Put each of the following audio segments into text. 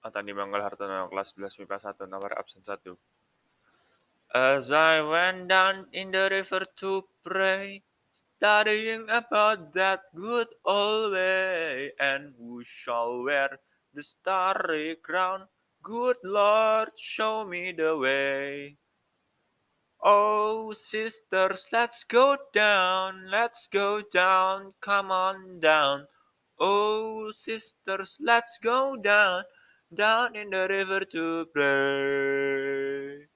Atandi Manggal Hartono, kelas 11 MIPA 1, nomor absen 1. As I went down in the river to pray, studying about that good old way, and who shall wear the starry crown? Good Lord, show me the way. Oh, sisters, let's go down, let's go down, come on down. Oh, sisters, let's go down, down in the river to pray.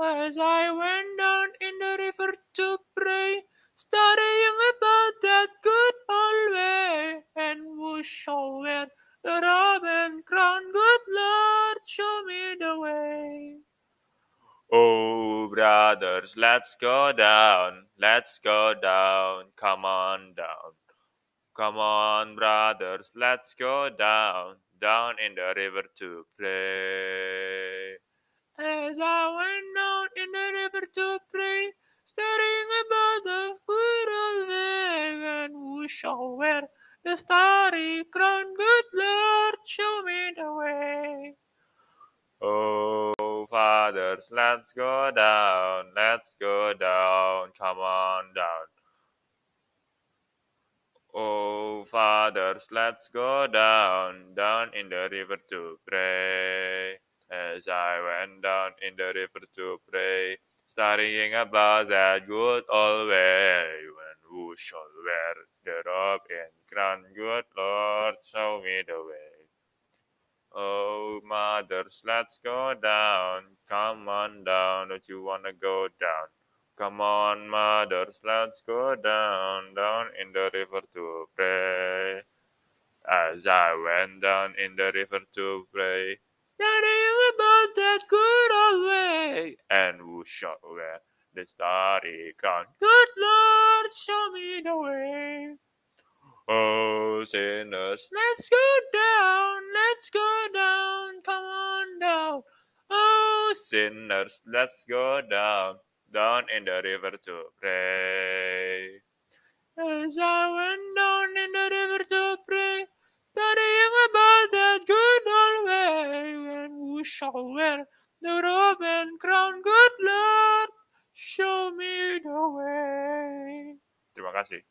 As I went down in the river to pray, studying about that good old way, and who shall oh, wear the robe and crown? Good Lord, show me the way. Oh, brothers, let's go down, let's go down, come on down. Come on, brothers, let's go down, down in the river to pray. As I went down in the river to pray, staring about the good old way, and who shall wear the starry crown? Good Lord, show me the way. Oh, fathers, let's go down, let's go down, come on down. Fathers, let's go down, down in the river to pray. As I went down in the river to pray, studying about that good old way, when who shall wear the robe and crown? Good Lord, show me the way. Oh, mothers, let's go down. Come on down. Don't you want to go down? Come on, mothers, let's go down, down in the river to pray. As I went down in the river to pray, studying about that good old way, and who shall wear oh, the starry crown? Good Lord, show me the way. Oh, sinners, let's go down, let's go down, come on down. Oh, sinners, let's go down, down in the river to pray. As I went shall wear the robe and crown? Good Lord, show me the way. Terima kasih.